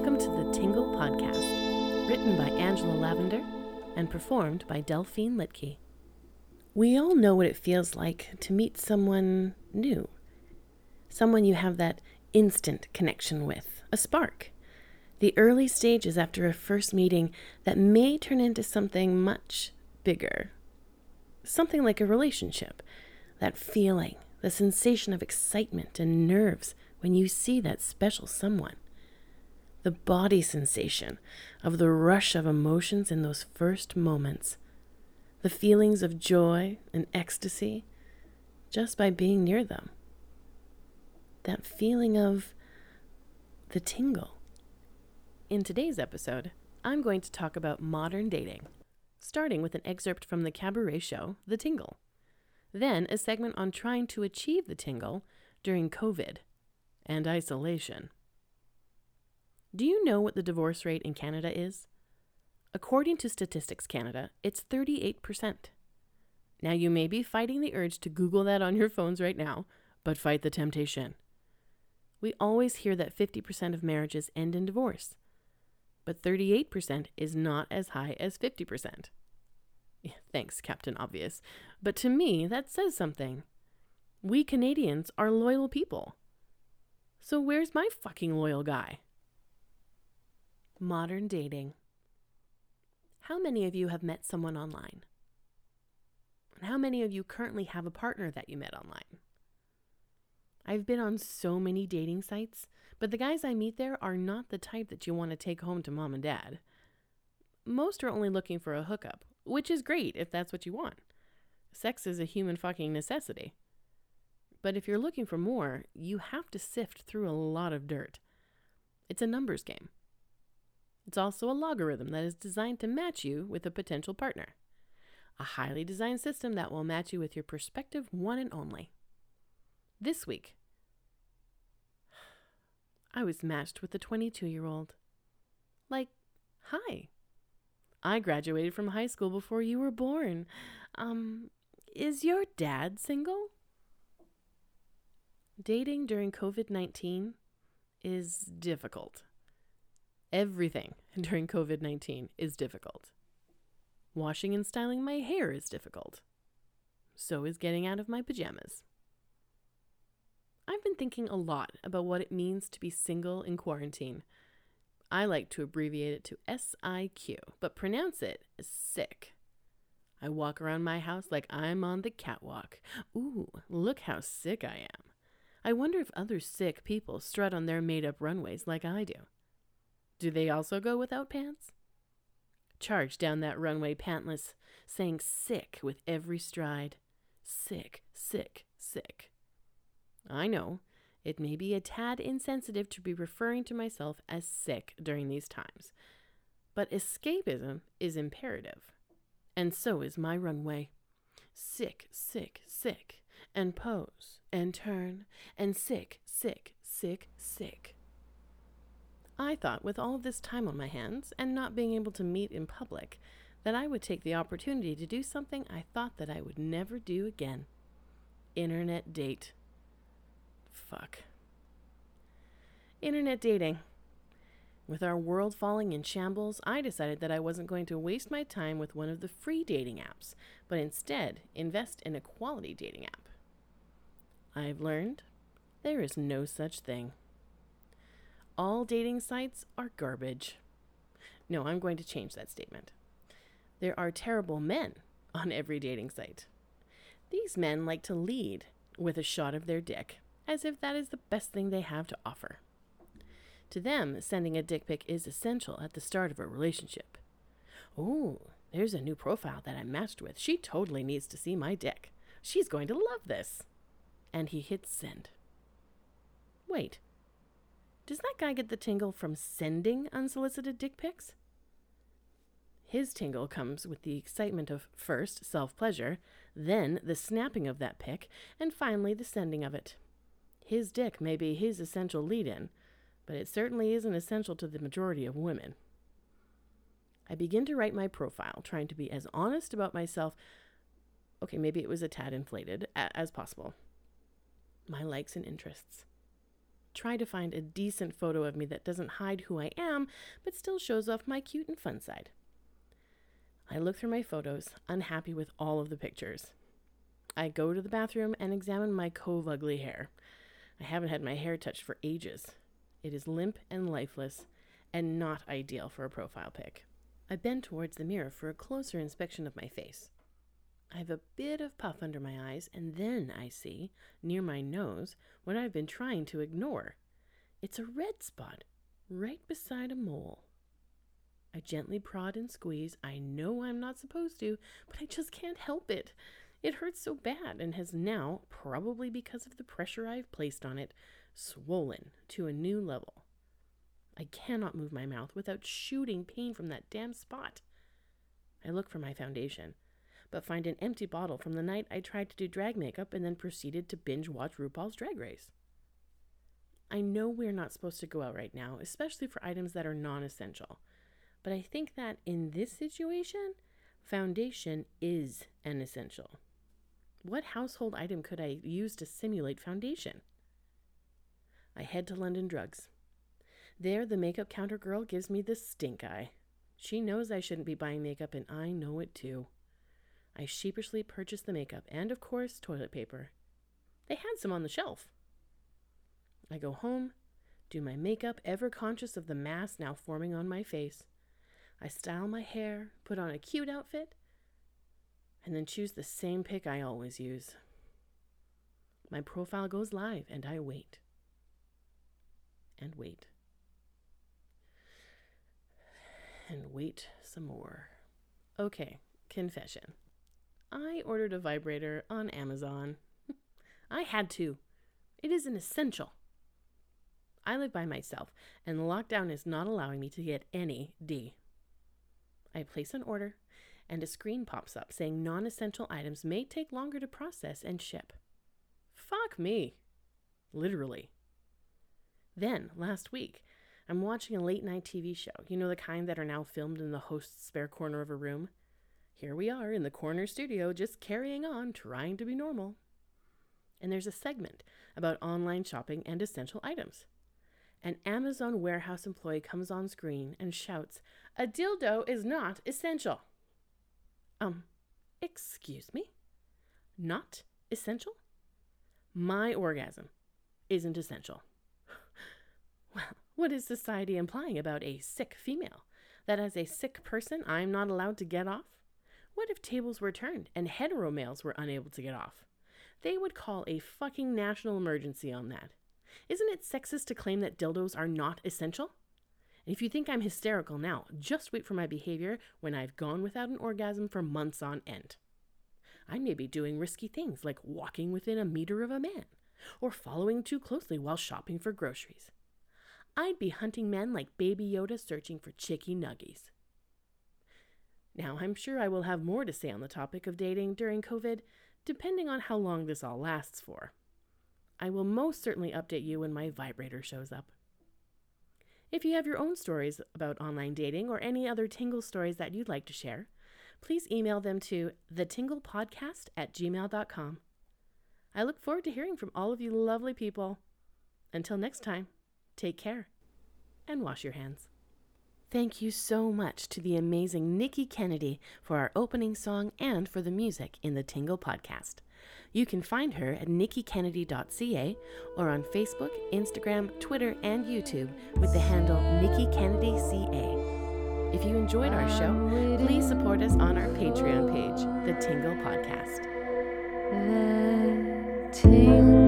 Welcome to the Tingle Podcast, written by Angela Lavender and performed by Delphine Litke. We all know what it feels like to meet someone new, someone you have that instant connection with, a spark. The early stages after a first meeting that may turn into something much bigger. Something like a relationship. That feeling, the sensation of excitement and nerves when you see that special someone. The body sensation of the rush of emotions in those first moments. The feelings of joy and ecstasy just by being near them. That feeling of the tingle. In today's episode, I'm going to talk about modern dating, starting with an excerpt from the cabaret show, The Tingle. Then, a segment on trying to achieve the tingle during COVID and isolation. Do you know what the divorce rate in Canada is? According to Statistics Canada, it's 38%. Now, you may be fighting the urge to Google that on your phones right now, but fight the temptation. We always hear that 50% of marriages end in divorce but 38% is not as high as 50%. Yeah, thanks, Captain Obvious. But to me, that says something. We Canadians are loyal people. So where's my fucking loyal guy? Modern dating. How many of you have met someone online? And how many of you currently have a partner that you met online? I've been on so many dating sites but the guys I meet there are not the type that you want to take home to mom and dad. Most are only looking for a hookup, which is great if that's what you want. Sex is a human fucking necessity. But if you're looking for more, you have to sift through a lot of dirt. It's a numbers game. It's also a logarithm that is designed to match you with a potential partner. A highly designed system that will match you with your prospective one and only. This week, I was matched with a 22 year old. Like, hi. I graduated from high school before you were born. Um, is your dad single? Dating during COVID 19 is difficult. Everything during COVID 19 is difficult. Washing and styling my hair is difficult. So is getting out of my pajamas. I've been thinking a lot about what it means to be single in quarantine. I like to abbreviate it to SIQ, but pronounce it as sick. I walk around my house like I'm on the catwalk. Ooh, look how sick I am. I wonder if other sick people strut on their made up runways like I do. Do they also go without pants? Charge down that runway pantless, saying sick with every stride. Sick, sick, sick. I know it may be a tad insensitive to be referring to myself as sick during these times, but escapism is imperative. And so is my runway. Sick, sick, sick, and pose, and turn, and sick, sick, sick, sick. I thought, with all this time on my hands and not being able to meet in public, that I would take the opportunity to do something I thought that I would never do again. Internet date fuck. Internet dating. With our world falling in shambles, I decided that I wasn't going to waste my time with one of the free dating apps, but instead invest in a quality dating app. I've learned there is no such thing. All dating sites are garbage. No, I'm going to change that statement. There are terrible men on every dating site. These men like to lead with a shot of their dick as if that is the best thing they have to offer. To them, sending a dick pic is essential at the start of a relationship. Oh, there's a new profile that I matched with. She totally needs to see my dick. She's going to love this. And he hits send. Wait, does that guy get the tingle from sending unsolicited dick pics? His tingle comes with the excitement of first self pleasure, then the snapping of that pic, and finally the sending of it. His dick may be his essential lead in, but it certainly isn't essential to the majority of women. I begin to write my profile, trying to be as honest about myself, okay, maybe it was a tad inflated, as possible. my likes and interests. Try to find a decent photo of me that doesn't hide who I am, but still shows off my cute and fun side. I look through my photos, unhappy with all of the pictures. I go to the bathroom and examine my cove ugly hair. I haven't had my hair touched for ages. It is limp and lifeless, and not ideal for a profile pic. I bend towards the mirror for a closer inspection of my face. I have a bit of puff under my eyes, and then I see, near my nose, what I've been trying to ignore. It's a red spot, right beside a mole. I gently prod and squeeze. I know I'm not supposed to, but I just can't help it. It hurts so bad and has now, probably because of the pressure I've placed on it, swollen to a new level. I cannot move my mouth without shooting pain from that damn spot. I look for my foundation, but find an empty bottle from the night I tried to do drag makeup and then proceeded to binge watch RuPaul's Drag Race. I know we're not supposed to go out right now, especially for items that are non essential. But I think that in this situation, foundation is an essential. What household item could I use to simulate foundation? I head to London Drugs. There, the makeup counter girl gives me the stink eye. She knows I shouldn't be buying makeup, and I know it too. I sheepishly purchase the makeup and, of course, toilet paper. They had some on the shelf. I go home, do my makeup, ever conscious of the mass now forming on my face. I style my hair, put on a cute outfit, and then choose the same pic I always use. My profile goes live, and I wait. And wait. And wait some more. Okay, confession. I ordered a vibrator on Amazon. I had to. It is an essential. I live by myself, and lockdown is not allowing me to get any D. I place an order, and a screen pops up saying non essential items may take longer to process and ship. Fuck me. Literally. Then, last week, I'm watching a late night TV show, you know, the kind that are now filmed in the host's spare corner of a room. Here we are in the corner studio, just carrying on, trying to be normal. And there's a segment about online shopping and essential items an Amazon warehouse employee comes on screen and shouts, A dildo is not essential. Um, excuse me? Not essential? My orgasm isn't essential. well, what is society implying about a sick female? That as a sick person, I'm not allowed to get off? What if tables were turned and hetero males were unable to get off? They would call a fucking national emergency on that. Isn't it sexist to claim that dildos are not essential? And if you think I'm hysterical now, just wait for my behavior when I've gone without an orgasm for months on end. I may be doing risky things like walking within a meter of a man or following too closely while shopping for groceries. I'd be hunting men like Baby Yoda searching for chicky nuggies. Now, I'm sure I will have more to say on the topic of dating during COVID, depending on how long this all lasts for. I will most certainly update you when my vibrator shows up. If you have your own stories about online dating or any other Tingle stories that you'd like to share, please email them to thetinglepodcast at gmail.com. I look forward to hearing from all of you lovely people. Until next time, take care and wash your hands. Thank you so much to the amazing Nikki Kennedy for our opening song and for the music in the Tingle podcast. You can find her at nikkikennedy.ca or on Facebook, Instagram, Twitter, and YouTube with the handle Nikki Kennedy CA. If you enjoyed our show, please support us on our Patreon page, The Tingle Podcast. The Tingle.